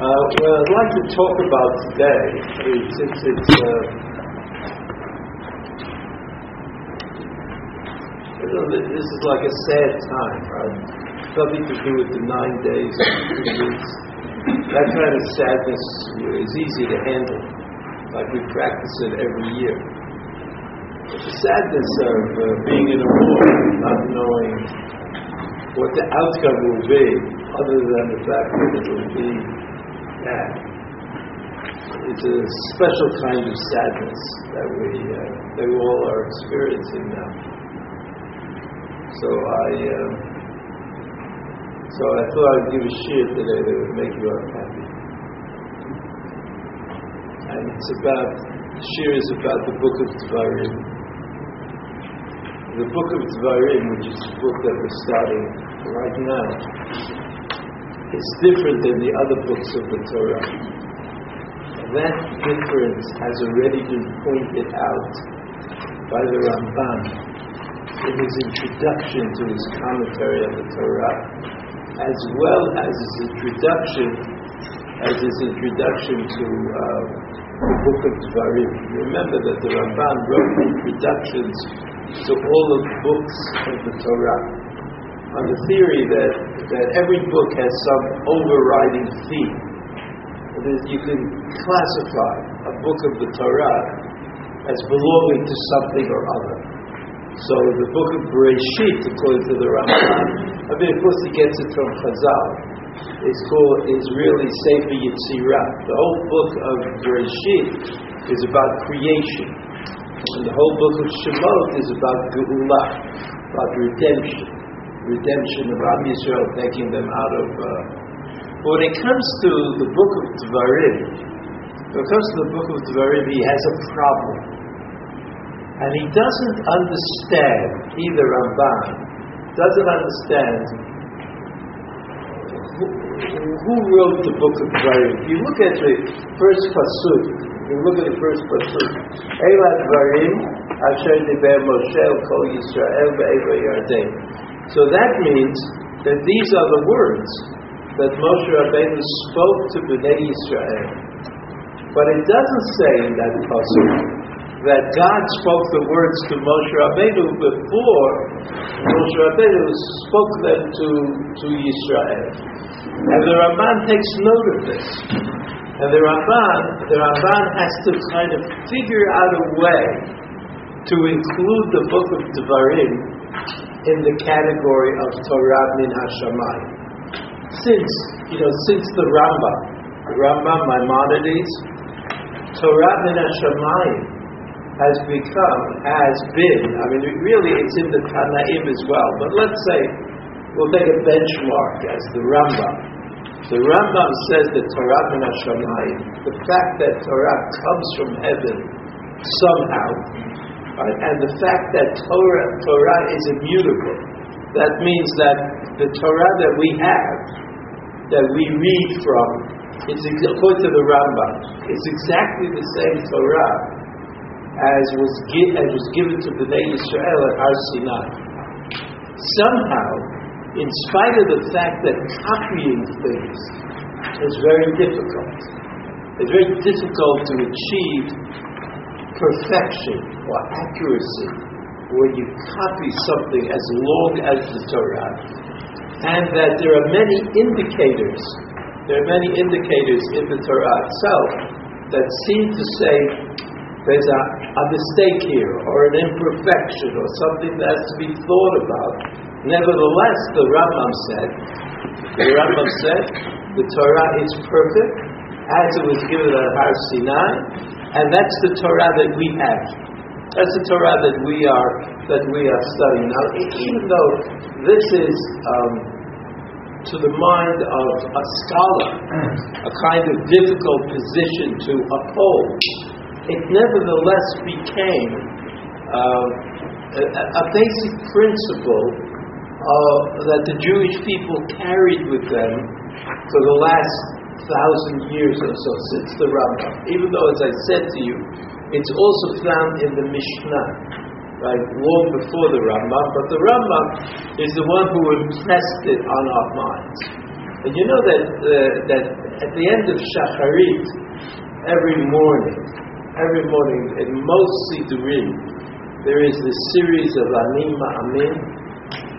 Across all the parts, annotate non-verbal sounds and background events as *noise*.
Uh, what I'd like to talk about today is since it's uh, you know, this is like a sad time, right? Something to do with the nine days, weeks. That kind of sadness is easy to handle, like we practice it every year. But the sadness of uh, being in a war, not knowing what the outcome will be, other than the fact that it will be bad. It's a special kind of sadness that we uh, that we all are experiencing now. So I uh, so I thought I'd give a shiur today that would make you all happy. And it's about shiur is about the book of Dvarim. The book of Dvarim, which is the book that we're starting right now, is different than the other books of the Torah. That difference has already been pointed out by the Ramban in his introduction to his commentary on the Torah, as well as his introduction, as his introduction to uh, the book of Dvarim. Remember that the Ramban wrote introductions to all of the books of the Torah on the theory that, that every book has some overriding theme. That is, you can classify a book of the Torah as belonging to something or other. So the book of Bereshit, according to the Ramban, I mean, of course, he gets it from Chazal. It's called is really Sefer Yetzirah. The whole book of Bereshit is about creation, and the whole book of Shemot is about Geulah, about redemption, redemption of Am Yisrael, taking them out of. Uh, but when it comes to the book of Dvarim, when it comes to the book of Dvarim, he has a problem. And he doesn't understand, either Ramban, doesn't understand who, who wrote the book of Dvarim. If you look at the first pasuk, you look at the first pasuk, Eila Dvarim, Asher Diber Moshe Kol Yisrael Yarden. So that means that these are the words that Moshe Rabbeinu spoke to Bnei Yisrael. But it doesn't say in that pasuk that God spoke the words to Moshe Rabbeinu before Moshe Rabbeinu spoke them to, to Israel. And the Ramban takes note of this. And the Ramban, the Ramban has to kind of figure out a way to include the book of Devarim in the category of Torah min Hashamayim. Since, you know, since the Rambam, Rambam Maimonides, Torah min Hashamayim has become, has been, I mean, really it's in the Tanaim as well, but let's say we'll take a benchmark as the Rambam. The Rambam says that Torah min Hashamayim, the fact that Torah comes from heaven somehow, right, and the fact that Torah, Torah is immutable, that means that the Torah that we have, that we read from, it's according to the Rambam, it's exactly the same Torah as was, gi- as was given to Bnei Israel at Har Sinai. Somehow, in spite of the fact that copying things is very difficult, it's very difficult to achieve perfection or accuracy when you copy something as long as the Torah, and that there are many indicators, there are many indicators in the Torah itself that seem to say there's a, a mistake here or an imperfection or something that has to be thought about. Nevertheless, the Rambam said, the Rambam said, the Torah is perfect as it was given at Har Sinai, and that's the Torah that we have. That's the Torah that we are that we are studying now. Even though this is um, to the mind of a scholar a kind of difficult position to uphold, it nevertheless became uh, a, a basic principle uh, that the Jewish people carried with them for the last thousand years or so since the Rambam. Even though, as I said to you, it's also found in the Mishnah, right, long before the Rambam. But the Rambam is the one who impressed it on our minds. And you know that, uh, that at the end of Shacharit, every morning, every morning in most Siddurim, there is this series of Anim Amin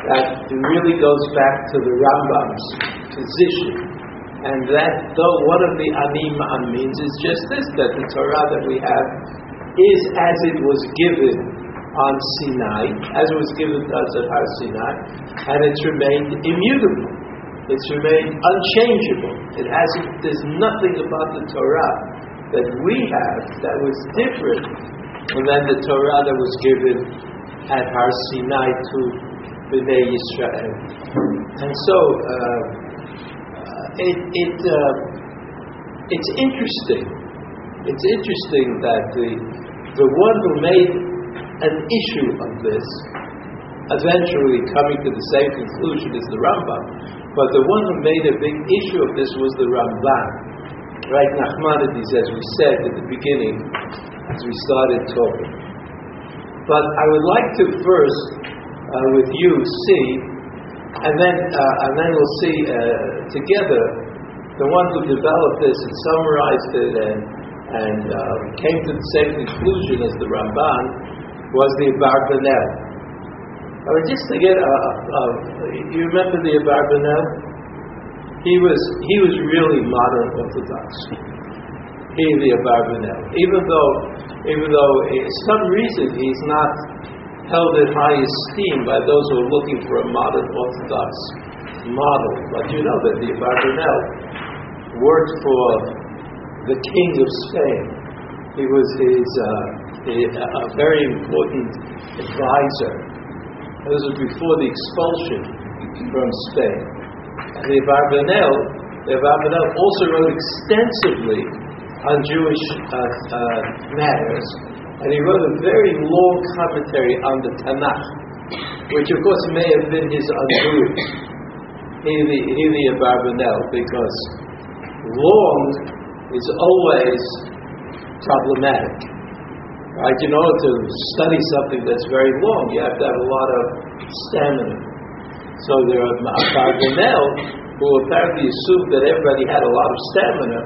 that really goes back to the Rambam's position. And that, though one of the Anim Amins is just this, that the Torah that we have is as it was given on Sinai, as it was given to us at Har Sinai, and it's remained immutable. It's remained unchangeable. It hasn't, there's nothing about the Torah that we have that was different than the Torah that was given at Har Sinai to Bnei Yisrael. And so, uh, it, it, uh, it's interesting. It's interesting that the, the one who made an issue of this, eventually coming to the same conclusion as the Rambam, but the one who made a big issue of this was the Ramban. Right, Nachmanides, as we said at the beginning, as we started talking. But I would like to first, uh, with you, see, and then uh, and then we'll see uh, together the one who developed this and summarized it and and uh, came to the same conclusion as the Ramban was the Abarbanel. I mean, just to get you remember the Abarbanel? He was he was really modern Orthodox. He the Abarbanel, even though even though for some reason he's not held in high esteem by those who are looking for a modern Orthodox model. But you know that the Abarbanel worked for the King of Spain. He was his uh, a, very important advisor. This was before the expulsion from Spain. And the Abarbanel, the Abarbanel also wrote extensively on Jewish uh, uh, matters, and he wrote a very long commentary on the Tanakh, which of course may have been his undoing. He the, he Abarbanel, because long is always problematic. Right? In order to study something that's very long, you have to have a lot of stamina. So there are who apparently assumed that everybody had a lot of stamina,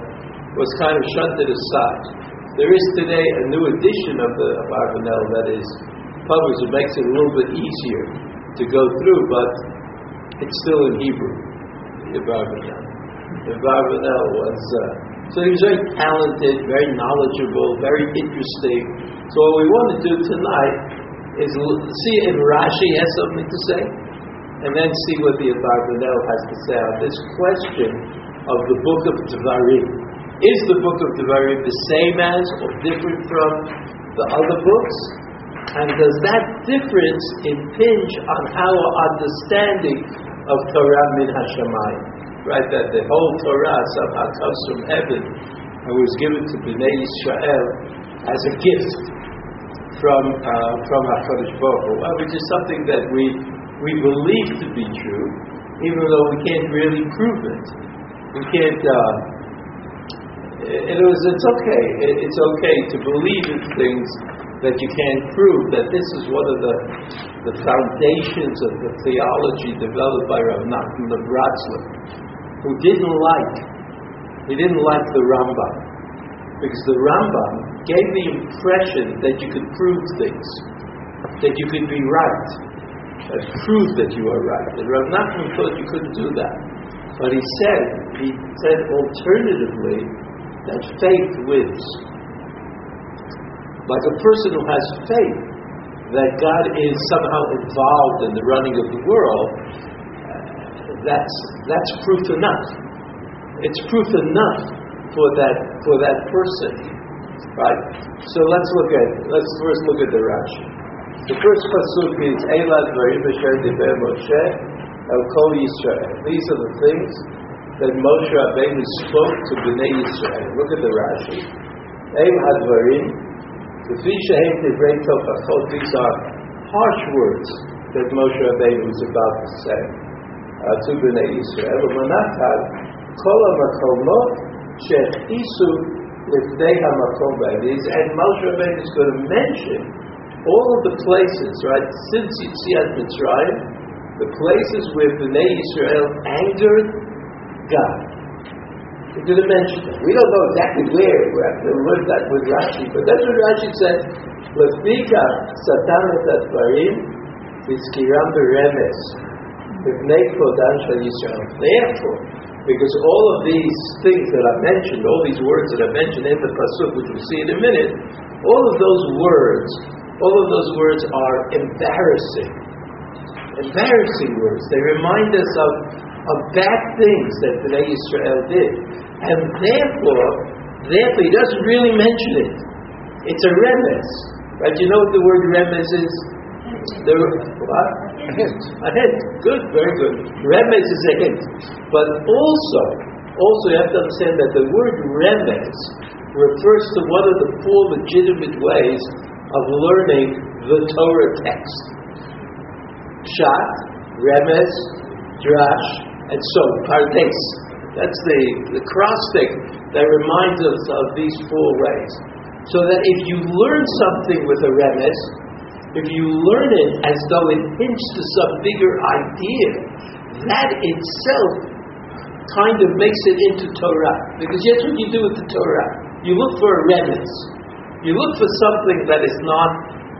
was kind of shunted aside. There is today a new edition of the Abarbanel that is published. It makes it a little bit easier to go through, but it's still in Hebrew. The Abarbanel. The Abarbanel was. Uh, so he was very talented, very knowledgeable, very interesting. So what we want to do tonight is see if Rashi has something to say, and then see what the Abarbanel has to say on this question of the book of Devarim. Is the book of Devarim the same as or different from the other books? And does that difference impinge on our understanding of Torah min Hashemayim? Right, that the whole Torah somehow comes from heaven and was given to Bnei Israel as a gift from uh, from Hakadosh Baruch Hu, which is something that we we believe to be true, even though we can't really prove it. We can't. Uh, it was. It's okay. It's okay to believe in things that you can't prove. That this is one of the the foundations of the theology developed by Rav Nachman of Bratslav, who didn't like. He didn't like the Rambam because the Rambam gave the impression that you could prove things, that you could be right, that prove that you are right. And Rav Nachman thought you couldn't do that. But he said, he said alternatively, that faith wins. Like a person who has faith that God is somehow involved in the running of the world, that's, that's proof enough. It's proof enough for that, for that person. Right? So let's look at, let's first look at the Rashi. The first pasuk is Eila Dvarim Asher Moshe El Kol Yisrael. These are the things that Moshe Rabbeinu spoke to Bnei Yisrael. Look at the Rashi. Eim Hadvarim, Lefi Shehem Divrei Tofachot. These are harsh words that Moshe Rabbeinu is about to say uh, to Bnei Yisrael. Umanachad Kol HaMakomot Shechisu Lifnei HaMakom Ba'ediz. And Moshe Rabbeinu is going to mention all of the places, right, since Yitziat Mitzrayim, the places where Bnei Israel angered God. Didn't mention that. We don't know exactly where. We have to learn that with Rashi, but that's what Rashi said. Lefika satanet advarim v'skiram beremes v'bnei kodan shal Yisrael. Therefore, because all of these things that I mentioned, all these words that I mentioned in the pasuk, which we'll see in a minute, all of those words, all of those words are embarrassing. Embarrassing words. They remind us of, of bad things that Bnei Israel did. And therefore, therefore, he doesn't really mention it. It's a remez. Right? You know what the word remez is? The, what? A hint. A hint. Good, very good. Remez is a hint. But also, also you have to understand that the word remez refers to one of the four legitimate ways of learning the Torah text. Pshat, remez, drash, and so, pardes. That's the, the cross stick that reminds us of these four ways. So that if you learn something with a remez, if you learn it as though it hints to some bigger idea, that itself kind of makes it into Torah. Because that's what you do with the Torah. You look for a remez. You look for something that is not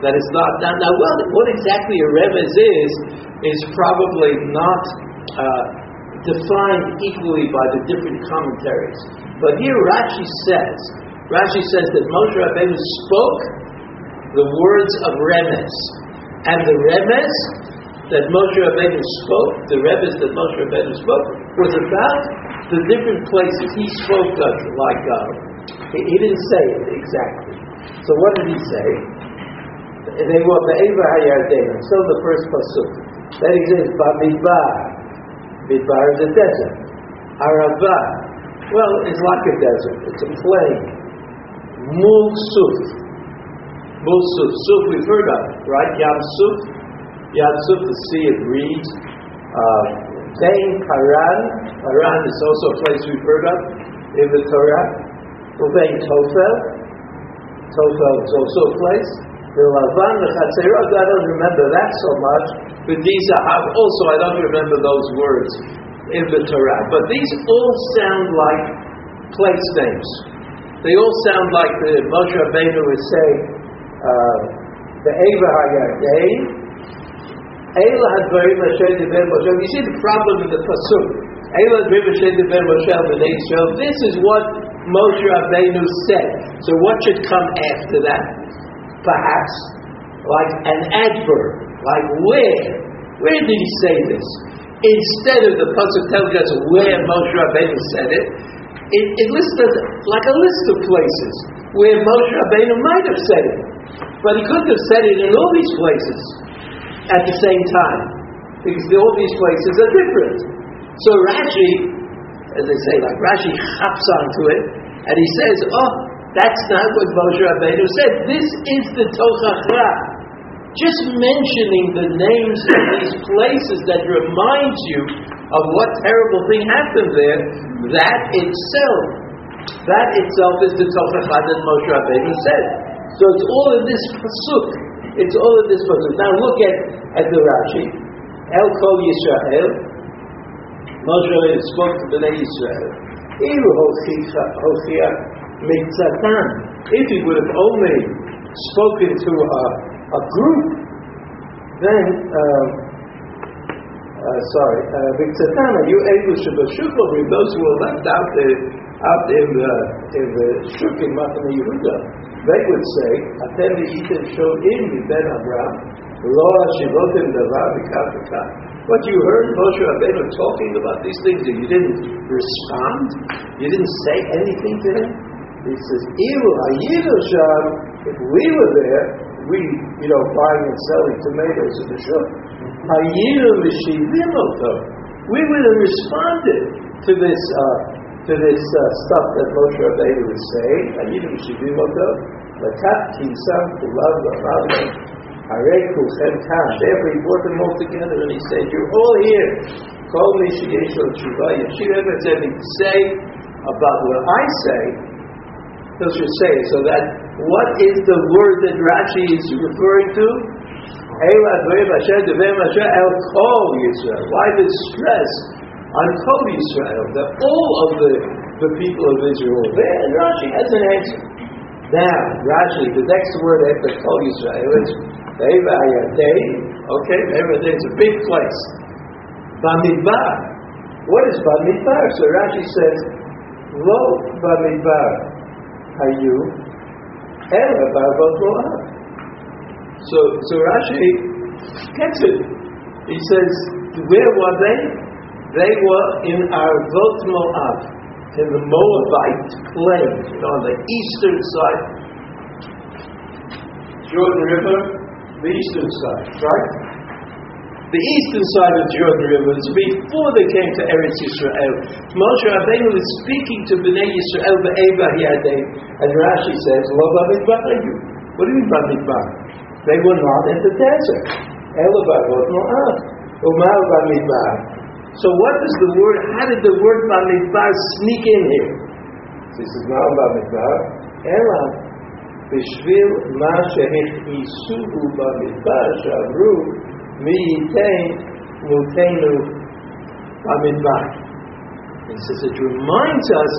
that is not now. Now, well, what exactly a remez is is probably not uh, defined equally by the different commentaries. But here Rashi says, Rashi says that Moshe Rabbeinu spoke the words of remez, and the remez that Moshe Rabbeinu spoke, the remez that Moshe Rabbeinu spoke, was about the different places he spoke of, like uh, he, he didn't say it exactly. So what did he say? They were Be'eva HaYarden, so the first pasuk. That exists, Bamidbar. Midbar is a desert. Arava. Well, it's like a desert. It's a plain. Mul Suf. Mul Suf. Suf we've heard of, right? Yam Suf. Yam Suf, the sea of reeds. Uh, Vein Paran. Paran is also a place we've heard of in the Torah. Vein Tofel. Tofel is also a place. The Lavan, the Chatzerot, I don't remember that so much. But these are also, I don't remember those words in the Torah. But these all sound like place names. They all sound like the Moshe Rabbeinu is saying, uh, the Eva HaYardein, Eila HaDvarim Asher Diber Moshe. You see the problem in the Pasuk. Eila HaDvarim Asher Diber Moshe B'nai Yisrael. This is what Moshe Rabbeinu said. So what should come after that? Perhaps like an adverb, like where. Where did he say this? Instead of the pasuk telling us where Moshe Rabbeinu said it, it, it lists us like a list of places where Moshe Rabbeinu might have said it, but he couldn't have said it in all these places at the same time, because all these places are different. So Rashi, as they say, like Rashi hops onto it, and he says, "Oh, that's not what Moshe Rabbeinu said. This is the Tochachra." Just mentioning the names of these places that reminds you of what terrible thing happened there, that itself, that itself is the Tochachra that Moshe Rabbeinu said. So it's all in this pasuk. It's all in this pasuk. Now look at, at the Rashi. El Kol Yisrael. Moshe spoke to Bnei Yisrael. Mitzatan. If he would have only spoken to a, a group, then, um, uh, sorry, mitzatan, are you able to b'shuklavim, those who were left out there, out in the, in the shuk in Machane Yehuda, they would say, Atem v'yitem sho'im ben Abraham, lo shivotim davar v'kaf What you heard Moshe Rabbeinu talking about these things and you didn't respond, you didn't say anything to him, he says, Iru hayidu sham, if we were there, we, you know, buying and selling tomatoes in the shop, hayidu mishivim we would have responded to this, uh, to this uh, stuff that Moshe Rabbeinu was saying, hayidu mishivim lakat kisam kulav v'amav Therefore, he brought them all together and he said, You're all here. Call me Shiyeshel Tshuva. Anything to say about what I say, he'll just say. So that what is the word that Rashi is referring to? Why the stress on Kol Israel, that all of the, the people of Israel there, and Rashi has an answer. Now, Rashi, the next word after Kol Israel is Beva Yadei. Okay, Beva Yadei is a big place. Bamidbar. What is Bamidbar? So Rashi says, Lo Bamidbar are you? Ela Bavot Moab. So, so Rashi gets it. He says, where were they? They were in Arvot Moab, in the Moabite plain, on the eastern side. Jordan River, the eastern side, right? the eastern side of Jordan River, was before they came to Eretz Yisrael. Moshe Rabbeinu is speaking to Bnei Yisrael, the Eva Yadeh, and Rashi says, Lo What do you mean by They were not in the desert. Elabavot Moab. Umar Bamidbar. So what does the word, how did the word Bamidbar sneak in here? This is not Bamidbar. Ela Bishvil ma shehichisuhu Bamidbar shavru V'yitein mutenu bamidbar. It says it reminds us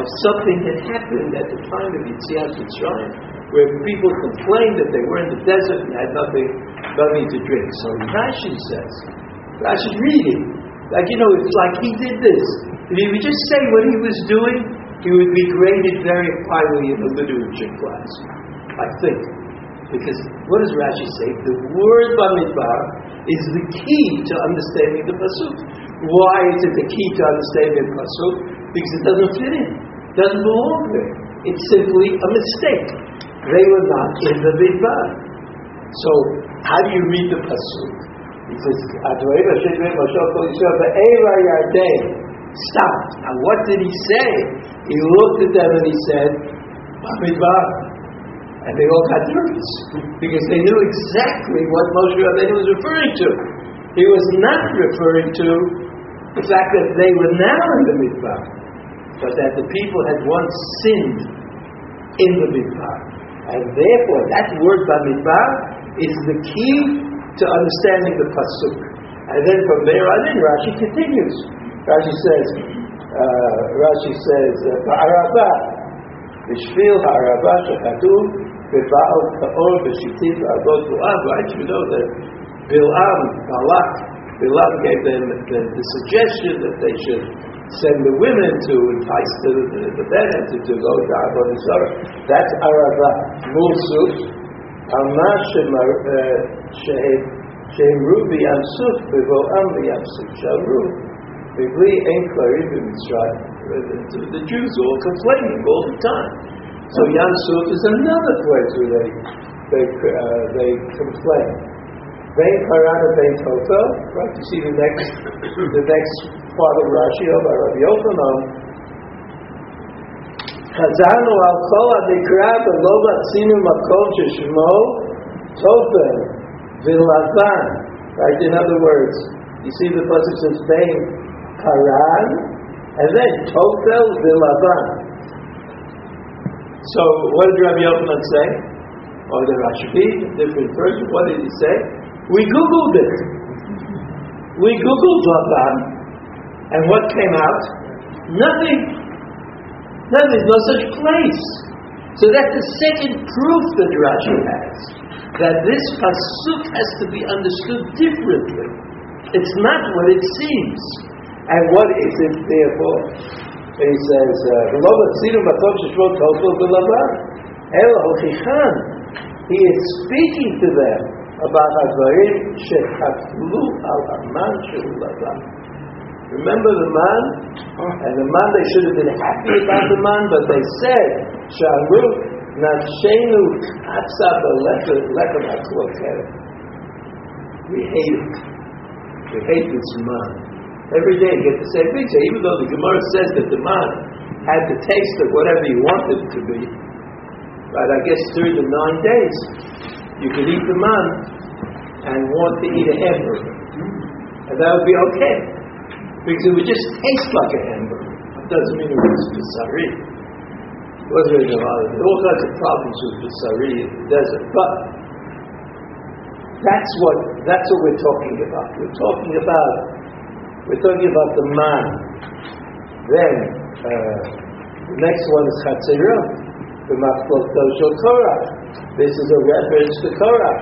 of something that happened at the time of Yitziat Mitzrayim, where people complained that they were in the desert and had nothing, nothing to drink. So Rashi says, Rashi's reading, like you know, it's like he did this. If he would just say what he was doing, he would be graded very highly in the literature class. I think. Because what does Rashi say? The word Bamidbar is the key to understanding the Pasuk. Why is it the key to understanding the Pasuk? Because it doesn't fit in. It doesn't belong there. It's simply a mistake. They were not in the Midbar. So, how do you read the Pasuk? He says, Stop. And what did he say? He looked at them and he said, Bamidbar. And they all got nervous because they knew exactly what Moshe Rabbeinu was referring to. He was not referring to the fact that they were now in the Midbar, but that the people had once sinned in the Midbar. And therefore, that word Bamidbar is the key to understanding the Pasuk. And then from there on in, Rashi continues. Rashi says, uh, Rashi says, Ba'arabah, Bishvil ha'arabah shechatu, Beba'al Ka'or B'shitiv Avot Moab, right? You know that Bil'am, Balak, Bil'am gave them the, the, suggestion that they should send the women to entice the, the, the men to, to go to Zarah. That's Arava. Mulsuf, Alma uh, Shehem Rubi Amsuf, Bevo'am Yamsuf Shamru, Bibli Ein Klarim B'Mitzrayim. The Jews all complaining all the time. So Yam Suf is another place where they they uh, they complain. Vein Karana Vein Tofel, right? You see the next *coughs* the next part of Rashi of Rabbi Yochanan. Chazanu al kol adikra b'lo batzinu makom sheshmo tofen v'lavan. Right? In other words, you see the pasuk says Vein Karan, and then Tofel v'lavan. So what did Rabbi Yochanan say? Or the Rashbi, different person, what did he say? We Googled it. We Googled Laban, and what came out? Nothing. Nothing, no such place. So that's the second proof that Rashi has, that this pasuk has to be understood differently. It's not what it seems. And what is it therefore? He says, uh, hochichan. He is speaking to them about shel lavan. Remember the man, and the man they should have been happy about the man, but they said, "Shamru nafshenu atza b'lechem haklokel." We hate it. We hate this man. Every day you get the same picture, even though the Gemara says that the man had the taste of whatever you wanted it to be. But I guess during the nine days, you could eat the man and want to eat a hamburger. And that would be okay. Because it would just taste like a hamburger. It doesn't mean it was basari. It wasn't a all kinds of problems with basari in the desert. But that's what that's what we're talking about. We're talking about we're talking about the man. Then, uh, the next one is Chatzirah, the Matzlot Doshel Korach. This is a reference to Korach.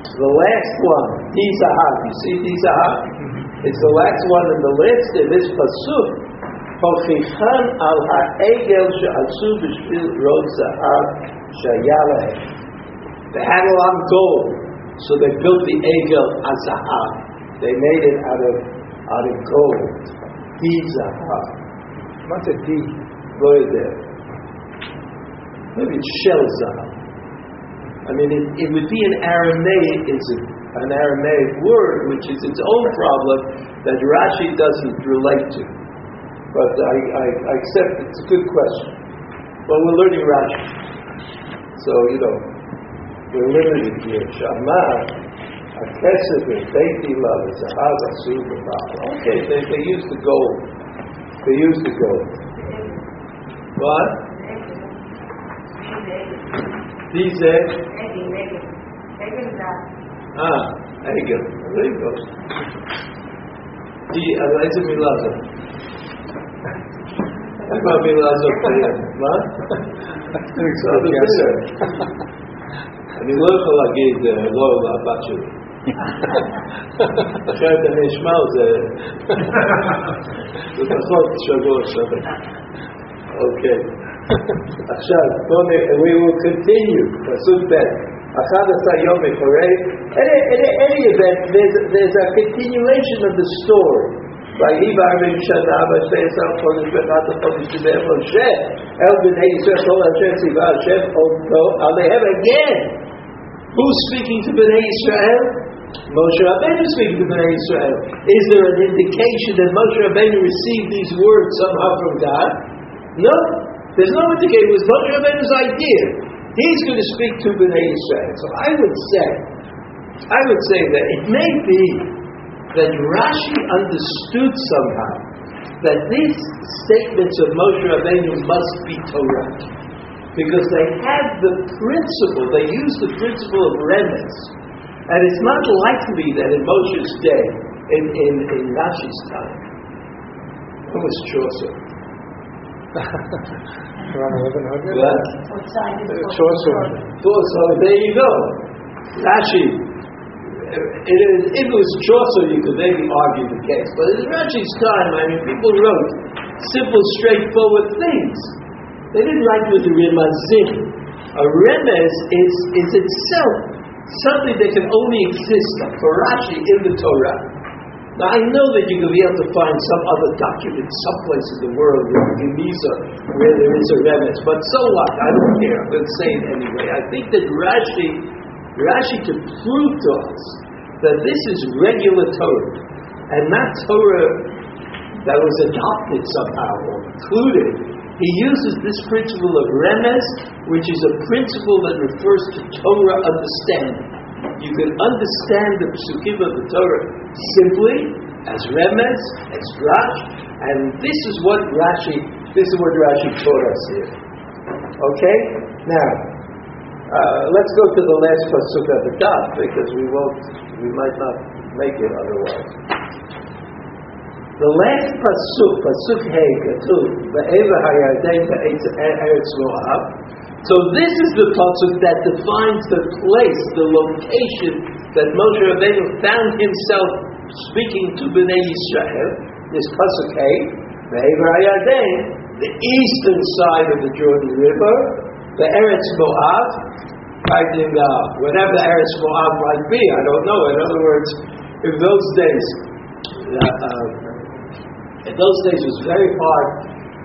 The last one, Tizahab. You see Tizahab? Mm-hmm. It's the last one in the list in this Pasuk. Hochichan al ha'egel she'atsu b'shvil. They had a lot of gold, so they built the egel as zahab. They made it out of out of gold. Dizahav. What's a D? Go there. Maybe it's shel. I mean, it, it would be an Aramaic, it's a, an Aramaic word, which is its own problem that Rashi doesn't relate to. But I, I, I accept it's a good question. Well, we're learning Rashi. So, you know, we're limited here the and safety love is a hava Okay, they, they use the gold. They used the gold. What? These eggs. Ah, egg. There you go. The uh, Eliza Milazo. Emma Milazo Payan. What? So the And you look like it's a low, אחרת אני אשמע על זה לפחות שבוע שווה. אוקיי. עכשיו, בואו נ... we will continue, פסוק ב'. אחד עשר יום אחרי, in any event, there's, there's a continuation of the story. ויהי בארבעים שנה ועשי עשר חודש ואחת החודש דיבר משה אל בני ישראל כל אשר ציווה השם אותו עליהם again. Who's speaking to Bnei Israel? Moshe Rabbeinu speaking to Bnei Israel. Is there an indication that Moshe Rabbeinu received these words somehow from God? No. There's no indication. It was Moshe Rabbeinu's idea. He's going to speak to Bnei Israel. So I would say, I would say that it may be that Rashi understood somehow that these statements of Moshe Rabbeinu must be Torah. Because they had the principle, they used the principle of remnants. And it's not likely that in Moshe's day, in, in, in Rashi's time, it was Chaucer. Around 1100? What? Chaucer. There you go. Rashi. Uh, it is, if it was Chaucer, you could maybe argue the case. But in Rashi's time, I mean, people wrote simple, straightforward things. They didn't write with the remazim. A remez is, is itself something that can only exist for Rashi in the Torah. Now I know that you can be able to find some other document someplace in the world in Geniza where there is a remnant, but so what? I don't care. I'm going to say it anyway. I think that Rashi, Rashi to prove to us that this is regular Torah and not Torah that was adopted somehow or included he uses this principle of remez, which is a principle that refers to Torah understanding. You can understand the psukim of the Torah simply as remez, as drash, and this is what Rashi, this is what Rashi taught us here. Okay? Now, uh, let's go to the last pasuk at the top because we won't, we might not make it otherwise. The last pasuk, pasuk hey, katuv, ve'eva hayarden ve'eretz moab. So this is the pasuk that defines the place, the location that Moshe Rabbeinu found himself speaking to Bnei Yisrael. This pasuk hey, ve'eva hayarden, the eastern side of the Jordan River, the Eretz Moab, fighting uh, whatever the Eretz Moab might be. I don't know. In other words, in those days. Uh, uh, in those days, it was very hard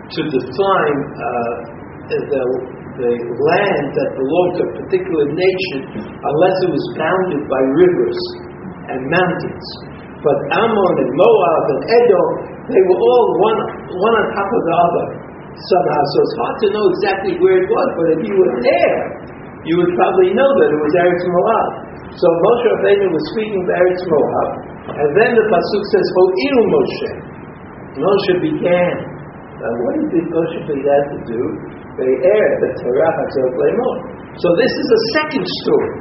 to define uh, the, the land that belonged to a particular nation unless it was bounded by rivers and mountains. But Ammon and Moab and Edom, they were all one, one on top of the other somehow. So it's hard to know exactly where it was, but if you were there, you would probably know that it was Eretz Moab. So Moshe Rabbeinu was speaking of Eretz Moab, and then the pasuk says, "Ho'ilu Moshe." Moshe began. Now, what did Moshe began to do? They aired the Torah. So this is a second story.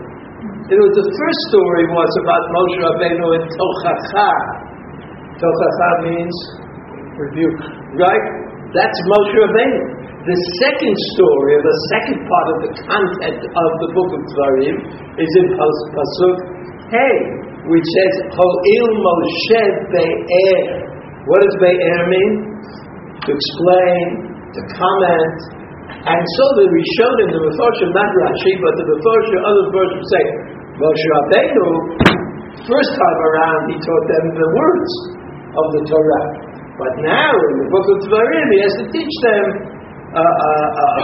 It was the first story was about Moshe Rabbeinu in Tochacha. Tochacha means Rebuke. right? That's Moshe Rabbeinu. The second story, or the second part of the content of the book of Dvarim, is in Pas- Pasuk Hey, which says Ho'il Moshe Be'er. What does Be'er mean? To explain, to comment. And so the Rishonim, the Mefarshim, not Rashi, but the Mefarshim, other Mefarshim say, Moshe Rabbeinu, first time around, he taught them the words of the Torah. But now, in the book of Dvarim, he has to teach them, uh, uh, uh,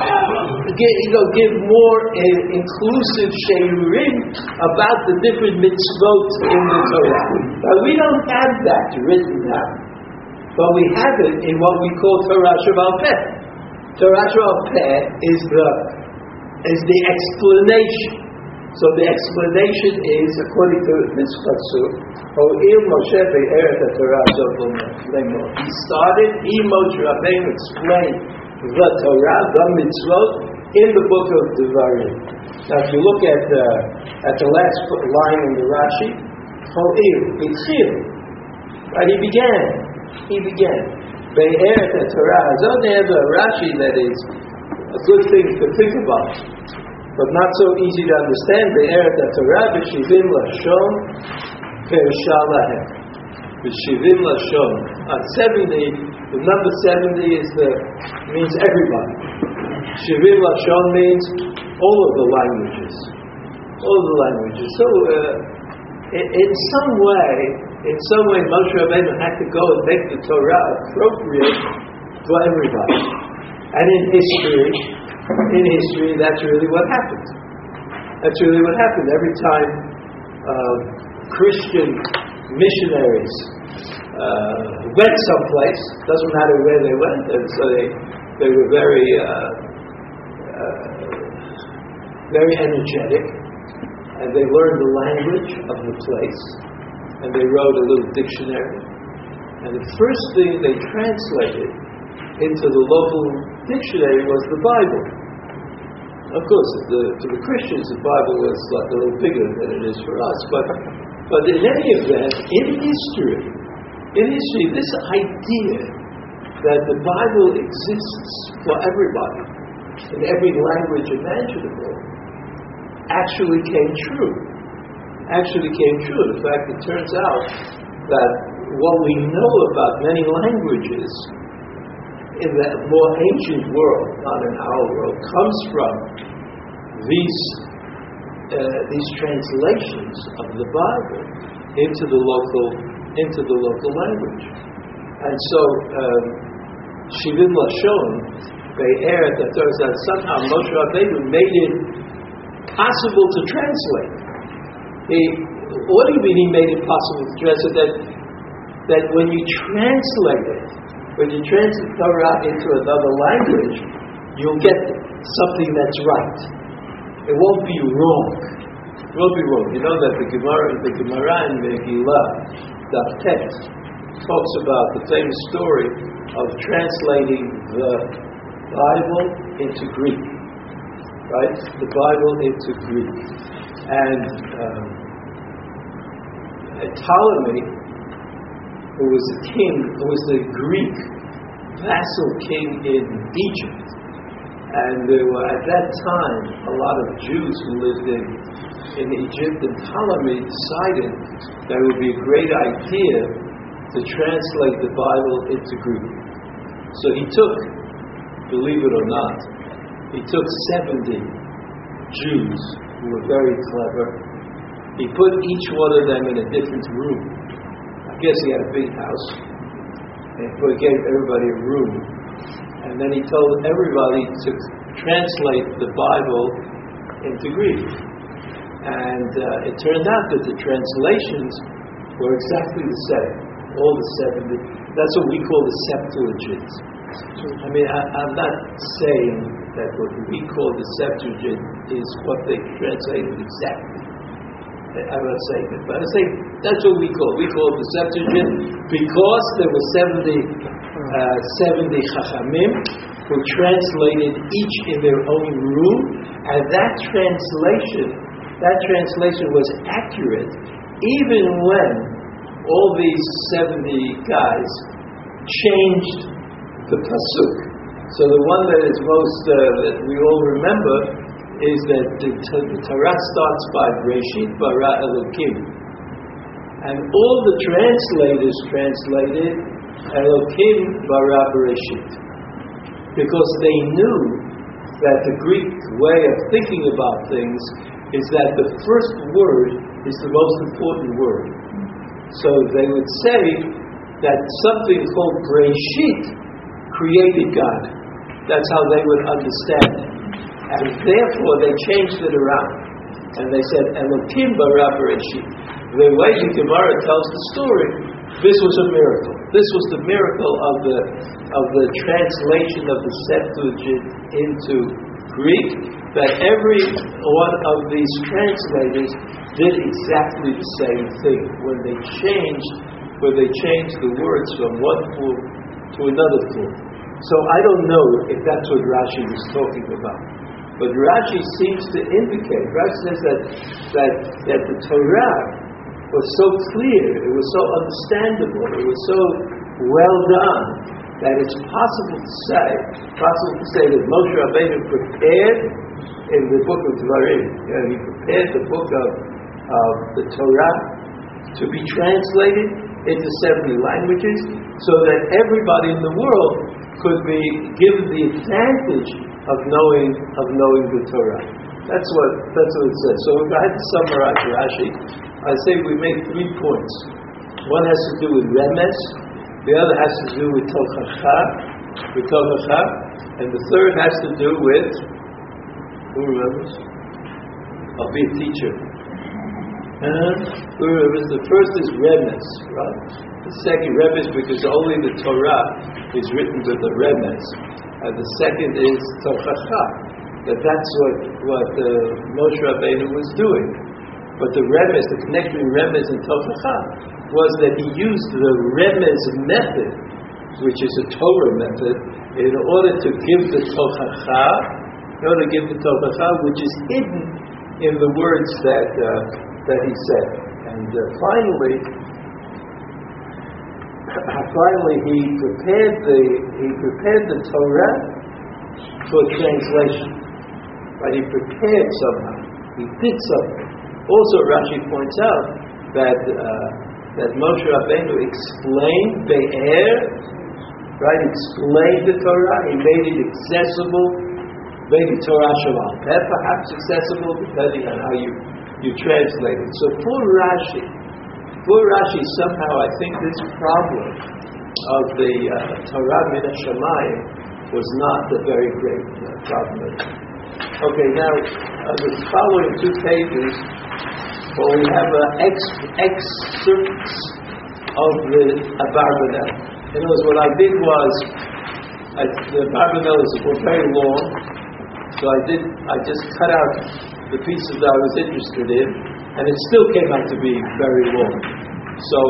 give, you know, give more uh, inclusive sheirurim about the different mitzvot in the Torah. But we don't have that written down. But we have it in what we call Torah Sheba'al Peh. Torah Sheba'al Peh is the, is the explanation. So the explanation is, according to this pasuk, He started, he Moshe Rabbeinu explained the Torah, the mitzvot, in the book of Devarim. Now, if you look at the at the last line in the Rashi, O'il, Yitzchil, right? He began, he began. Be'eret Torah. So there's a Rashi that is a good thing to think about but not so easy to understand. Be'eret Torah b'shivim lashon pershalahem. B'shivim lashon. At seventy, the number seventy is the means everybody. Shivim lashon means all of the languages, all of the languages. So, uh, in some way, in some way, Moshe Rabbeinu had to go and make the Torah appropriate for everybody. And in history, in history, that's really what happened. That's really what happened. Every time uh, Christian missionaries uh, went someplace, doesn't matter where they went, and so they, they were very, uh, uh, very energetic, and they learned the language of the place, and they wrote a little dictionary. And the first thing they translated into the local dictionary was the Bible. Of course, the, to the Christians, the Bible was like a little bigger than it is for us. But, but in any event, in history, in history, this idea that the Bible exists for everybody in every language imaginable actually came true. Actually came true. In fact, it turns out that what we know about many languages in the more ancient world, not in our world, comes from these uh, these translations of the Bible into the local into the local language. And so um, Shivim Lashon, there is that somehow Moshe Rabbeinu made it possible to translate. He, what do you mean made it possible to translate? That, that when you translate it, when you translate Torah into another language, you'll get something that's right. It won't be wrong. It won't be wrong. You know that the Gemara, the Gemara in Megillah, Daf Tet, talks about the famous story of translating the Bible into Greek. Right? The Bible into Greek. And um, Ptolemy, who was a king, who was the Greek vassal king in Egypt. And there were at that time a lot of Jews who lived in, in Egypt, and Ptolemy decided that it would be a great idea to translate the Bible into Greek. So he took, believe it or not, he took 70 Jews who were very clever. He put each one of them in a different room. I guess he had a big house. And he gave everybody a room. And then he told everybody to translate the Bible into Greek. And uh, it turned out that the translations were exactly the same. All the 70. That's what we call the Septuagint. I mean, I, I'm not saying that what we call the Septuagint is what they translated exactly. I'm not saying that, but I say that's what we call. We call the Septuagint because there were 70, uh, 70 Chachamim who translated each in their own room, and that translation, that translation was accurate even when all these 70 guys changed the pasuk. So the one that is most uh, that we all remember is that the, the Torah starts by Breshit bara Elokim, and all the translators translated Elokim bara Breshit because they knew that the Greek way of thinking about things is that the first word is the most important word. So they would say that something called Breshit created God. That's how they would understand. And therefore they changed it around. And they said, Elohim bara. The way the Gemara tells the story, this was a miracle. This was the miracle of the, of the translation of the Septuagint into Greek, that every one of these translators did exactly the same thing when they changed when they changed the words from one form to another form. So I don't know if that's what Rashi was talking about. But Rashi seems to indicate, Rashi says that, that, that the Torah was so clear, it was so understandable, it was so well done, that it's possible to say, possible to say that Moshe Rabbeinu prepared in the book of Dvarim, you know, he prepared the book of, of the Torah to be translated into 70 languages so that everybody in the world could be given the advantage of knowing of knowing the Torah. That's what that's what it says. So if I had to summarize Rashi, I say we make three points. One has to do with remes, the other has to do with tochacha, with tochacha, and the third has to do with who remembers? I'll be a teacher. Who? The first is remes, right? The second remes because only the Torah is written with the remes, and the second is tochacha. That that's what what uh, Moshe Rabbeinu was doing. But the remes, the connection between remes and tochacha, was that he used the remes method, which is a Torah method, in order to give the tochacha, in order to give the tochacha, which is hidden in the words that uh, that he said. And uh, finally, *clears throat* finally he prepared the he prepared the Torah for translation. But he prepared somehow. He did something. Also, Rashi points out that uh, that Moshe Rabbeinu explained the air, right? Explained the Torah. He made it accessible. Maybe Torah Shabbat, perhaps accessible depending on how you you translate it. So for Rashi, for Rashi, somehow I think this problem of the uh, Torah Min Shemayim was not a very great uh, problem. Okay, now uh, the following two pages, well, we have uh, ex- excerpts of the Abarbanel. In other words, what I did was, I, the Abarbanel is very long, so I did. I just cut out the pieces that I was interested in, and it still came out to be very long. So,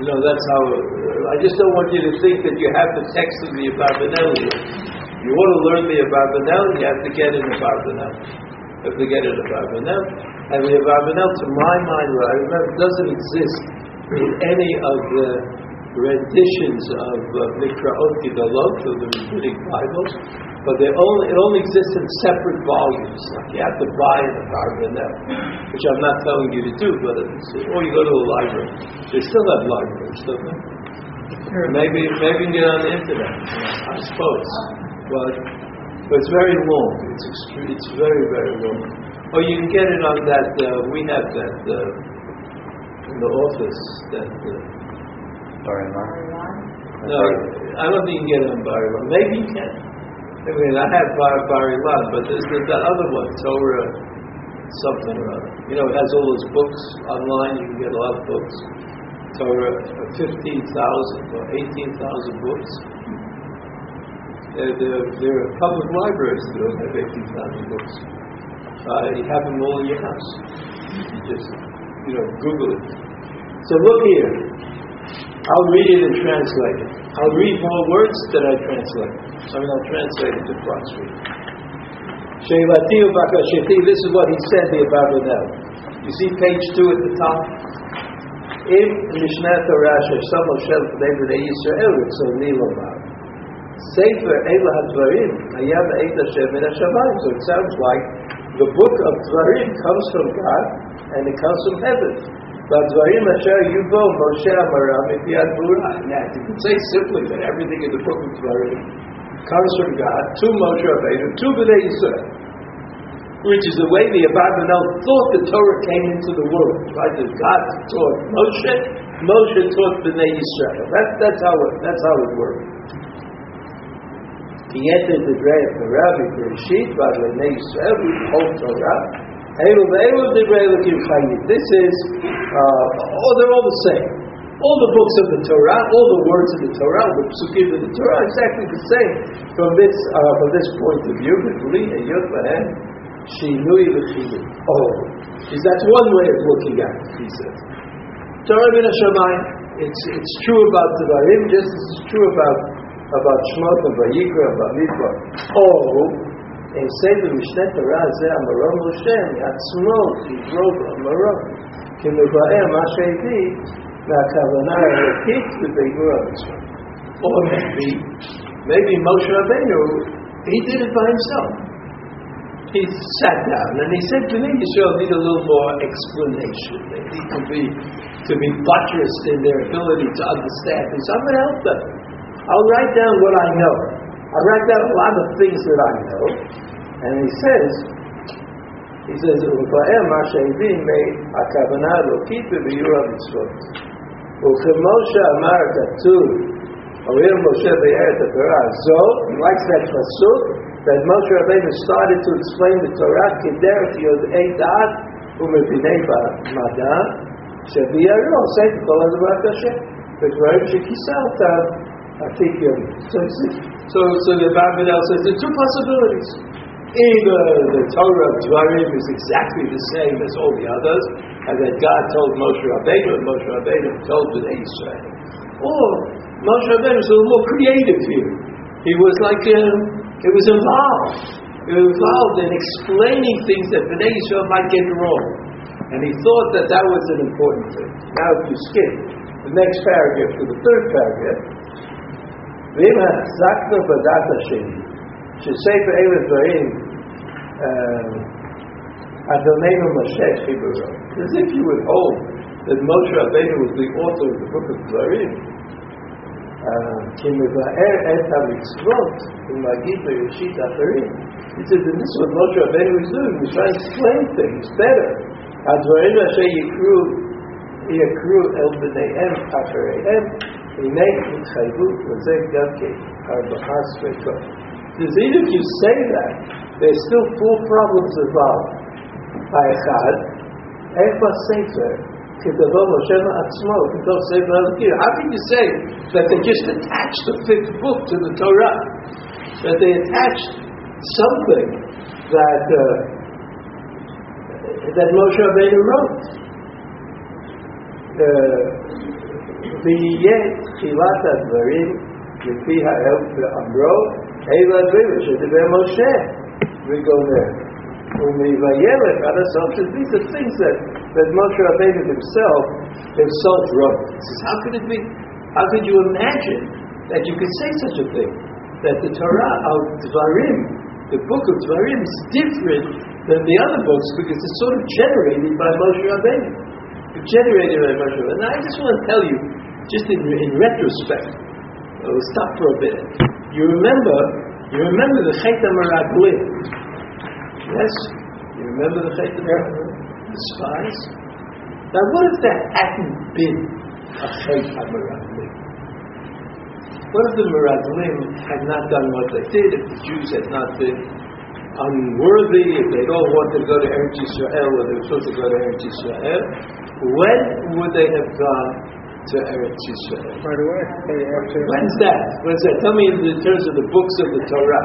you know, that's how. Uh, I just don't want you to think that you have the text of the Abarbanel. You want to learn the Abarbanel, you have to get in the Abarbanel. You have to get in the Abarbanel. And the Abarbanel, to my mind, what I remember, doesn't exist in any of the renditions of uh, Mikraot Gedolot, of the rabbinic Bibles, but they only, it only exists in separate volumes. Like you have to buy an Abarbanel, which I'm not telling you to do, but it's, or you go to a library. They still have libraries, don't they? Maybe, maybe you get on the internet, I suppose. But, but it's very long. It's extre- it's very, very long. Or you can get it on that, uh, we have that uh, in the office, that uh, no, I don't think you can get it on Bar-Ilan. Maybe you can. I mean, I have Bar Bar-Ilan, but there's, there's that other one, Torah something or other. You know, it has all those books online. You can get a lot of books. Torah, uh, 15,000 or 18,000 books. There, there, there are public libraries that don't have 18,000 books. Uh, you have them all in your house. You just, you know, Google it. So look here. I'll read it and translate it. I'll read more words that I translate. I mean, I'll translate it to Crossfeed. Sheilati ubakashiti, this is what he said, the Abarbanel. You see page two at the top? If Mishnah Torah Shesam Hashem Fnei Bnei Yisrael Ritzoni Lomar Sefer Eila HaDvarim Haya Be'et Hashem Min HaShamayim So it sounds like the book of Dvarim comes from God and it comes from heaven. והדברים אשר יהיו בו משה אמרה מפיית ברורה. Ah, now, you can say simply that everything in the book of Dvarim comes from God to Moshe Rabbeinu, to B'nai Yisrael, which is the way the Abarbanel thought the Torah came into the world. Right? That God taught Moshe, Moshe taught B'nai Yisrael. That, that's, how it, that's how it worked. He entered the grave of the Rabbi Bereshit, by B'nai Yisrael, who told Torah, this is, uh, oh, they're all the same. All the books of the Torah, all the words of the Torah, the psukim of the Torah, exactly the same from this uh, from this point of view. Oh, is that one way of looking at it, he says. Torah min it's, it's true about the Devarim, just as it's true about, about Shmot and Vayikra and Bamidbar. Oh, and say the Mishneh Torah ze Amaron Moshe, מעצמו יברוב Amaron, כמבאר מה שהביא מהכוונה האלוקית בביבור המצווה. Or maybe, maybe Moshe Rabbeinu, he did it by himself he sat down and he said to me, Yisrael need a little more explanation. They need to be to be buttressed in their ability to understand. He said, I'm going to help them. I'll write down what I know. I'll write down a lot of things that I know. And he says, he says, "Ufaem mashayvim mei akavana lokit b'yura mitzvot." וכמשה אמר כתוב, אומר משה בארץ התורה הזאת, he likes that pasuk, that Moshe Rabbeinu started to explain the Torah כדרך יודעי דעת ומביני במדע, שביארו עושה את כל הדברת השם, ודברים שכיסה אותם I think so, so. The Bhagavad says there are two possibilities. Either the Torah of Dvarim is exactly the same as all the others, and that God told Moshe Rabbeinu, and Moshe Rabbeinu told the Israel, or Moshe Rabbeinu is a little more creative here. He was like um, he was involved. He was involved in explaining things that the Israel might get wrong, and he thought that that was an important thing. Now, if you skip the next paragraph to the third paragraph, ואם החזקנו בדת השני, שספר אלה דברים אדוננו משה חיברו, as if you would hold that Moshe Rabbeinu was the author of the book of Dvarim, כמבאר את המצוות ומגיד בראשית אחרים. He says, and this is what Moshe Rabbeinu is doing. He's trying to explain things better. הדברים אשר יקרו, יקרו אל בניהם אחריהם, הנה התחייבות לזה גם כן, ארבעה ספקות. Because even if you say that, there's still four problems involved. האחד, איך בספר how can you say that they just attached the fifth book to the Torah? That they attached something that uh, that Moshe Rabbeinu wrote. ויהיה תחילת הדברים לפי האל ואמרו, אלה הדברים שדיבר משה וגומר. ומבילת עד הסוף, these are things that that Moshe Rabbeinu himself, himself wrote. He says, how could it be? How could you imagine that you could say such a thing? That the Torah of Dvarim, the book of Dvarim, is different than the other books because it's sort of generated by Moshe Rabbeinu. It's generated by Moshe Rabbeinu. Now I just want to tell you, just in, in retrospect, we'll stop for a bit. You remember, you remember the Chet Meraglim. Yes? You remember the Chet Meraglim? spies? Now, what if there hadn't been a Chayt HaMeraglim? What if the Meraglim had not done what they did, if the Jews had not been unworthy, if they'd all wanted to go to Eretz Yisrael, or they were supposed to go to Eretz Yisrael, when would they have gone to Eretz Yisrael? Right away. When's that? When's that? Tell me in terms of the books of the Torah.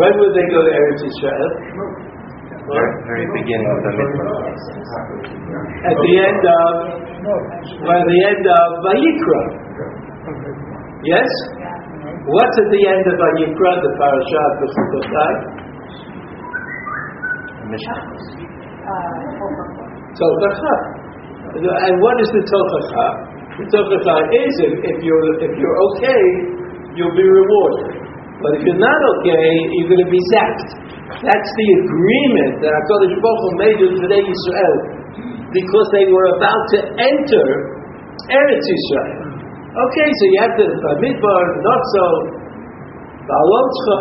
When would they go to Eretz Yisrael? very, very beginning of the mitzvah. At the end of, by the end of Vayikra. Yes? What's at the end of Vayikra, the parasha of Bechukotai? Mishnah. Tochacha. And what is the tochacha? The is if, if you're if you're okay, you'll be rewarded. But if you're not okay, you're going to be zapped. That's the agreement that Hakadosh Baruch made with Bnei Yisrael because they were about to enter Eretz Yisrael. Okay, so you have the Bamidbar, not so, Ba'alotcha,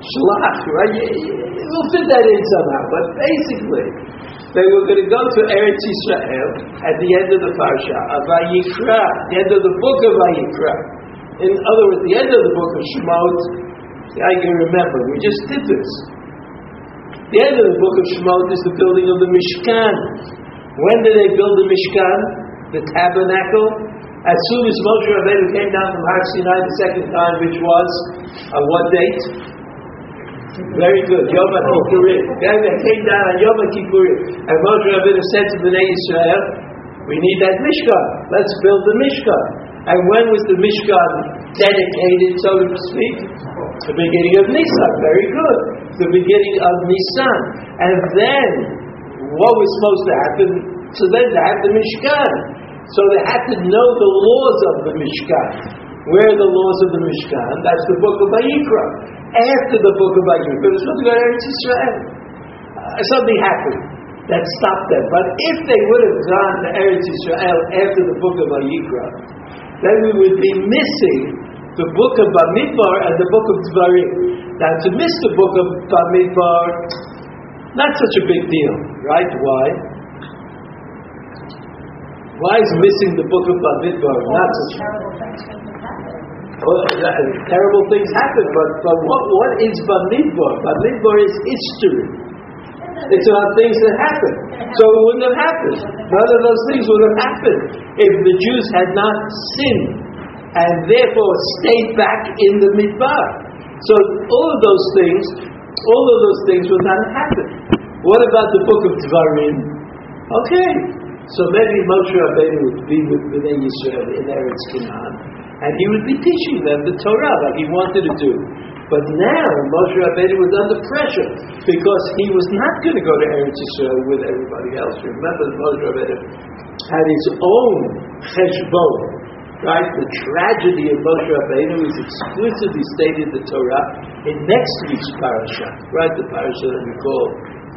Shlach, right? We'll fit that in somehow, but basically, they were going to go to Eretz Yisrael at the end of the parsha of the end of the book of Vayikra. In other words, the end of the book of Shemot, I can remember, we just did this. The end of the book of Shemot is the building of the Mishkan. When did they build the Mishkan? The tabernacle? As soon as Moshe Rabbeinu came down from Har Sinai the second time, which was on what date? Very good. Yom Kippurim. They came down on Yom Kippurim. And Moshe Rabbeinu said to the Israel, we need that Mishkan. Let's build the Mishkan. And when was the Mishkan dedicated, so to speak? The beginning of Nisan. Very good. The beginning of Nisan. And then, what was supposed to happen? So then they had the Mishkan. So they had to know the laws of the Mishkan. Where are the laws of the Mishkan? That's the book of Vayikra. After the book of Vayikra, they're supposed to go to Eretz Israel. Uh, something happened that stopped them. But if they would have gone to Eretz Israel after the book of Vayikra, then we would be missing the book of Bamidbar and the book of Dvarim. Now, to miss the book of Bamidbar, not such a big deal, right? Why? Why is missing the book of Bamidbar not such happen. Terrible things happen, but, but what, what is Bamidbar? Bamidbar is history. It's about things that happen. So it wouldn't have happened. None of those things would have happened if the Jews had not sinned and therefore stayed back in the Midbar. So all of those things, all of those things would not have happened. What about the book of Dvarim? Okay, so maybe Moshe Rabbeinu would be with Bnei Yisrael in Eretz Canaan, and he would be teaching them the Torah like he wanted to do. But now Moshe Rabbeinu was under pressure because he was not going to go to Eretz Yisrael with everybody else. Remember, Moshe Rabbeinu had his own cheshbon, right? The tragedy of Moshe Rabbeinu is explicitly stated in the Torah in next week's parasha, right? The parasha that we call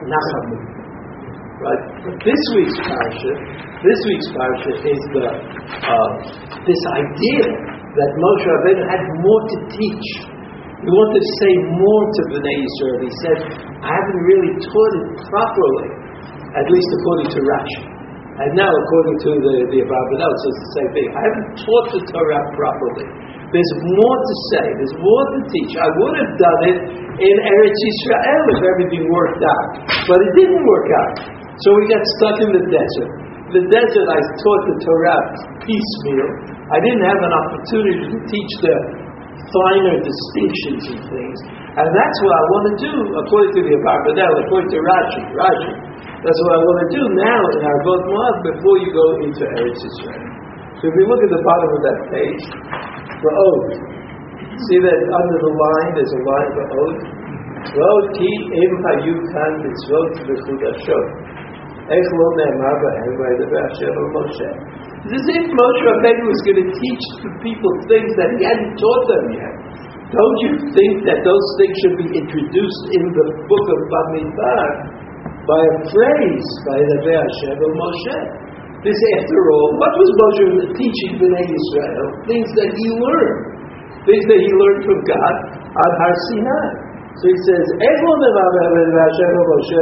Nachamu. Right? This week's parasha, this week's parasha is the uh, this idea that Moshe Rabbeinu had more to teach. He wanted to say more to Bnei Yisrael. He said, "I haven't really taught it properly, at least according to Rashi." And now, according to the the Abarbanel, so it's the same thing. I haven't taught the Torah properly. There's more to say. There's more to teach. I would have done it in Eretz Yisrael if everything worked out, but it didn't work out. So we got stuck in the desert. The desert, I taught the Torah piecemeal. I didn't have an opportunity to teach the finer distinctions and things. And that's what I want to do, according to the Abarbanel, according to Rashi. Rashi. That's what I want to do now in Arvot Moab before you go into Eretz Israel. So if you look at the bottom of that page, for oath. See that under the line, there's a line for oath. Vot ki im hayu kan mitzvot v'chudashot. It's as if Moshe Rabbeinu was going to teach the people things that he hadn't taught them yet. Don't you think that those things should be introduced in the book of Bamidbar by a phrase by the Hashem of Moshe? This, after all, what was Moshe teaching Bnei Israel? Things that he learned, things that he learned from God on Har Sinai. So he says, "Echol ne'mar Hashem of Moshe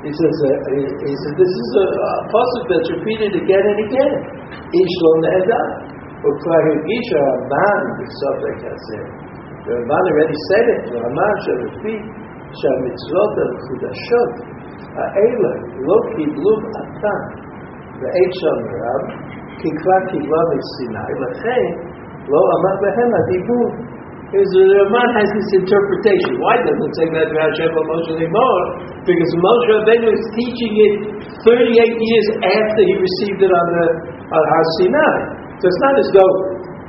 he says, uh, he, he says this is a, a passage that's repeated again and again. Each lo ne'edah. U'kvar higisha Ramban B'Sofek HaZeh. The man already said it. The man shall repeat שהמצוות המחודשות האלה לא קיבלו עתה בעת שמרם, כי כבר קיבלה sinai לכן lo עמד בהם הדיבור because the Ramban has this interpretation. Why doesn't it say that Hashem Moshe anymore? Because Moshe Rabbeinu is teaching it 38 years after he received it on the on Har Sinai. So it's not as though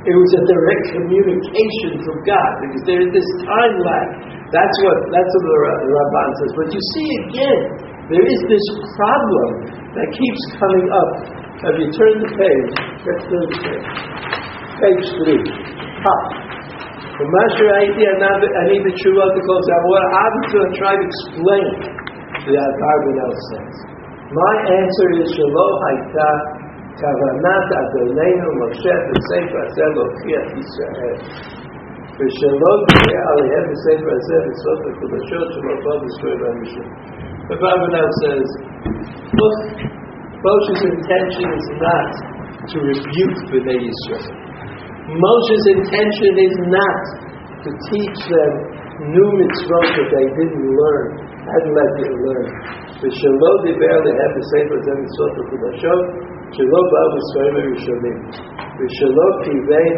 It was a direct communication from God because there is this time lag. That's what that's what the Ramban says. But you see again, there is this problem that keeps coming up. If you turn the page, let's turn the page. Page three. Top. ומה שראיתי אני בתשובות לכל זה, what I'm going to try to explain the Abarbanel says. My answer is שלא הייתה כוונת אדוננו משה בספר הזה להוכיח ישראל. ושלא תהיה עליהם בספר הזה בסוף הקודשות שלא בא בספר במשנה. The Abarbanel says, look, Moshe's intention is not to rebuke Bnei Yisrael. Moshe's intention is not to teach them new mitzvot that they didn't learn, hadn't let them learn. ושלא דיבר להם בספר זה מצוות וחדשות, שלא בא בספרים הראשונים. ושלא כיוון,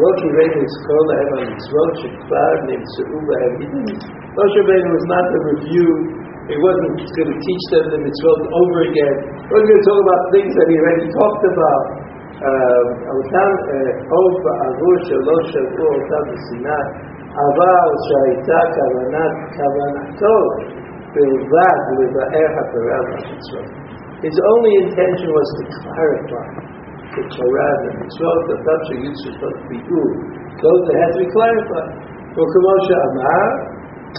לא כיוון לזכור להם המצוות שכבר נמצאו בהם. Moshe Rabbeinu was not to review he wasn't going to teach them the mitzvot over again. He wasn't going to talk about things that he already talked about. אותם עוד בעבור שלוש שבוע אותם בסיני, אבל שהייתה כוונת, כוונתו בלבד לבאר התורה והמצוות. His only intention was to clarify the Torah and the mitzvot, the thought שהיו צריכות ביאור. Those that had to be clarified. וכמו שאמר,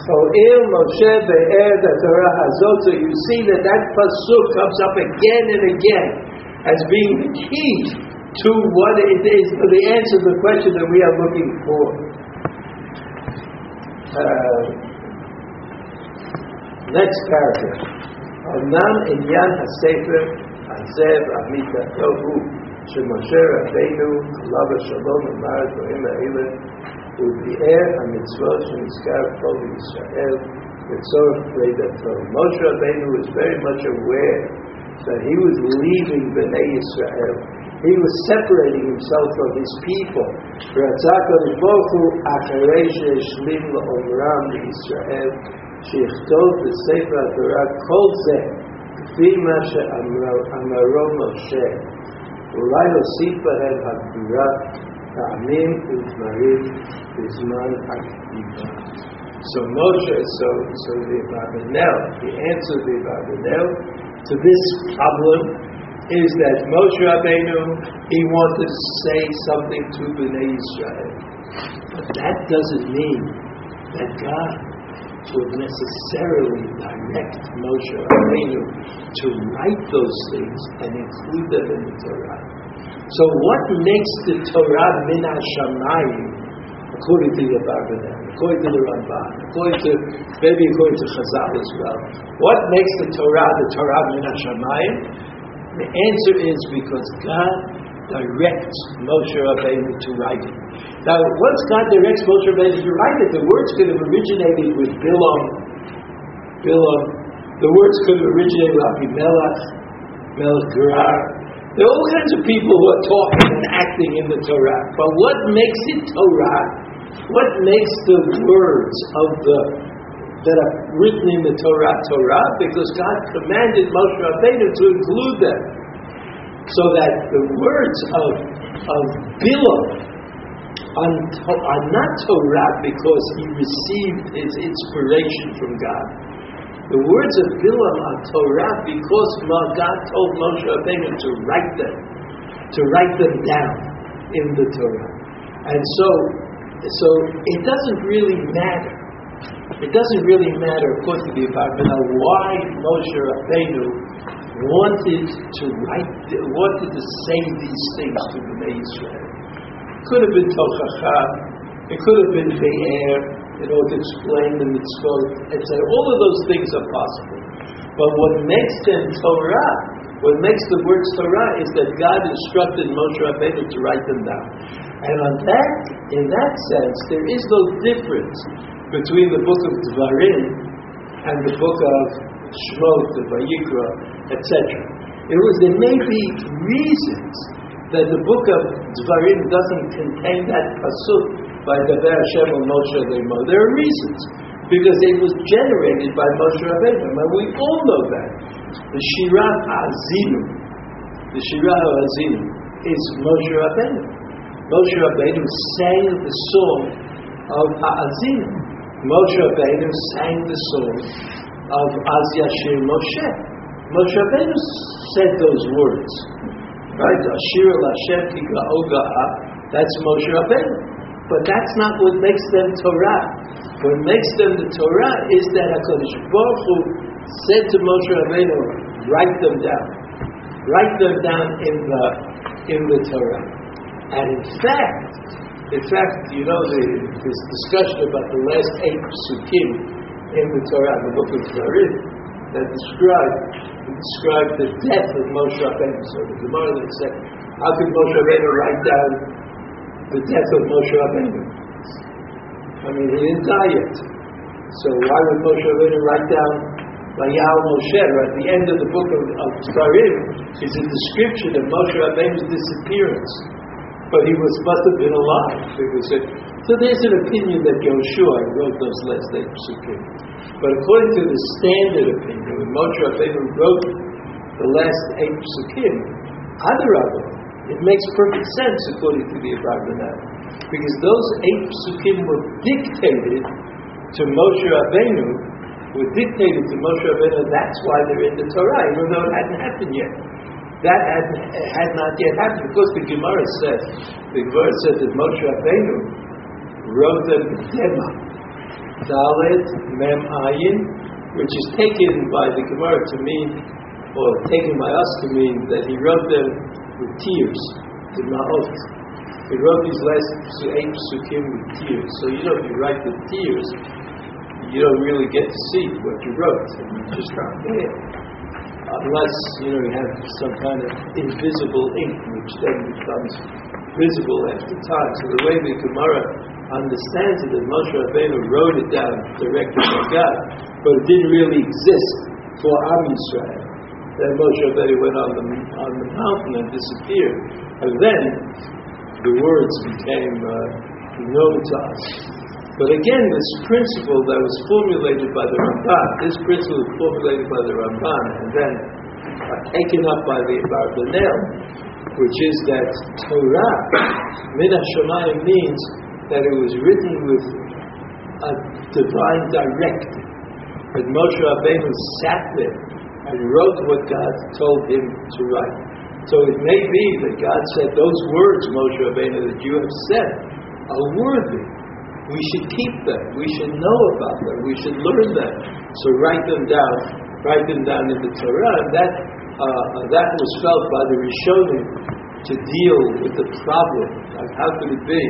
הואיל משה באר את התורה הזאת, so you see that that pasuk comes up again and again as being the key to what it is, to the answer to the question that we are looking for. Uh, next paragraph. אמנם עניין הספר הזה ועמיתתו הוא שמשה רבינו עליו השלום אמר הדברים האלה הוא ביאר המצוות שנזכר פה בישראל לצורך פרידתו. Moshe Rabbeinu was very much aware that he was leaving Bnei Yisrael. He was separating himself from his people. Israel, שיכתוב בספר התורה כל זה, כפי מה שאמרו משה. אולי הוסיף בהם הגבורה, טעמים ודברים בזמן הכתיבה. So Moshe, so, so the Abarbanel, he answered the Abarbanel, to this problem is that Moshe Rabbeinu, he wanted to say something to Bnei Israel. But that doesn't mean that God would necessarily direct Moshe Rabbeinu to write those things and include them in the Torah. So what makes the Torah min hashamayim, according to the according to the Ramban, according to, maybe according to Chazal as well, what makes the Torah the Torah min hashamayim? The answer is because God directs Moshe Rabbeinu to write it. Now, once God directs Moshe Rabbeinu to write it, the words could have originated with Bilam, Bilam. The words could have originated with Abimelech, Melech Gerar. There are all kinds of people who are talking and acting in the Torah. But what makes it Torah? What makes the words of the that are written in the Torah, Torah, because God commanded Moshe Rabbeinu to include them. So that the words of, of Bilam are, not Torah because he received his inspiration from God. The words of Bilam are Torah because God told Moshe Rabbeinu to write them, to write them down in the Torah. And so, so it doesn't really matter it doesn't really matter, according to the Abarbanel, why Moshe Rabbeinu wanted to write, wanted to say these things to the Israel. It could have been Tochacha, it could have been Be'er, in order to explain the mitzvot, etc. All of those things are possible. But what makes them Torah, what makes the words Torah, is that God instructed Moshe Rabbeinu to write them down. And on that, in that sense, there is no difference between the book of Dvarim and the book of Shmot, the Vayikra, etc. It was there may be reasons that the book of Dvarim doesn't contain that pasuk by Daber Hashem or Moshe Rabbeinu. There are reasons because it was generated by Moshe Rabbeinu, and we all know that. The Shirat Azinu, the Shirat Azinu is Moshe Rabbeinu. Moshe Rabbeinu sang the song of Ha'azin. Moshe Rabbeinu sang the song of Az Yashir Moshe. Moshe Rabbeinu said those words. Right? Ashir Lashem Ga'oga'a. That's Moshe Rabbeinu. But that's not what makes them Torah. What makes them the Torah is that HaKadosh Baruch Hu said to Moshe Rabbeinu, write them down. Write them down in the, in the Torah. And in fact, in fact, you know, the, this discussion about the last eight psukim in the Torah, the book of Dvarim, that describe, describe the death of Moshe Rabbeinu. So the Gemara that said, how could Moshe Rabbeinu write down the death of Moshe Rabbeinu? I mean, he didn't die yet. So why would Moshe Rabbeinu write down Vayal Moshe? At the end of the book of, of Dvarim is a description of Moshe Rabbeinu's disappearance. But he was must have been alive. It, so there's an opinion that Yoshua wrote those last eight psukim. But according to the standard opinion, when Moshe Rabbeinu wrote the last eight psukim, Adarabah, it makes perfect sense according to the Abraham because those eight psukim were dictated to Moshe Rabbeinu, were dictated to Moshe Rabbeinu. That's why they're in the Torah, even though it hadn't happened yet. That had, had not yet happened. Because the Gemara says, the Gemara says that Moshe Rabbeinu wrote them Dema, Dalet Mem Ayin, which is taken by the Gemara to mean, or taken by us to mean that he wrote them with tears, the Ma'ot. He wrote these last eight psukim with tears. So you know, if you write with tears, you don't really get to see what you wrote. You just can't hear. Unless, you know, you have some kind of invisible ink, which then becomes visible after time. So the way the Gemara understands it, that Moshe Rabbeinu wrote it down directly by God, but it didn't really exist for Am Yisrael. Then Moshe Rabbeinu went on the, on the mountain and disappeared. And then the words became uh, known to us. But again, this principle that was formulated by the Ramban, this principle was formulated by the Ramban and then uh, taken up by the Barbanel, which is that Torah, Min HaShamayim means that it was written with a divine directive. That Moshe Rabbeinu sat there and wrote what God told him to write. So it may be that God said, those words, Moshe Rabbeinu, that you have said are worthy. We should keep them. We should know about them. We should learn them. So write them down. Write them down in the Torah. And that, uh, that was felt by the Rishonim to deal with the problem. Like how could it be,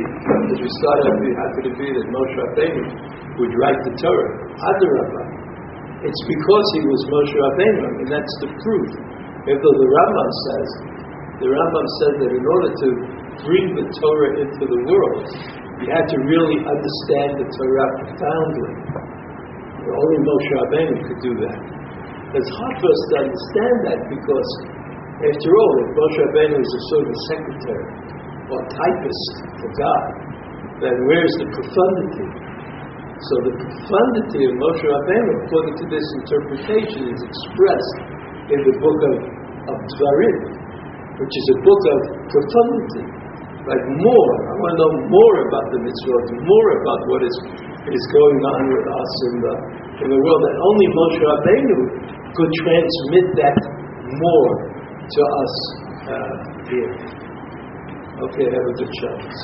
as we started how could it be that Moshe Rabbeinu would write the Torah? Adarabah. It's because he was Moshe Rabbeinu. and that's the proof. Even though the Rambam says, the Rambam said that in order to bring the Torah into the world, you had to really understand the Torah profoundly. Only Moshe Rabbeinu could do that. It's hard for us to understand that because, after all, if Moshe Rabbeinu is a sort of secretary or typist for God, then where's the profundity? So the profundity of Moshe Rabbeinu, according to this interpretation, is expressed in the book of, of Dvarim, which is a book of profundity. Like more, I want to know more about the mitzvot, more about what is, is going on with us in the, in the world. And only Moshe Rabbeinu could transmit that more to us uh, here. Okay, have a good chance.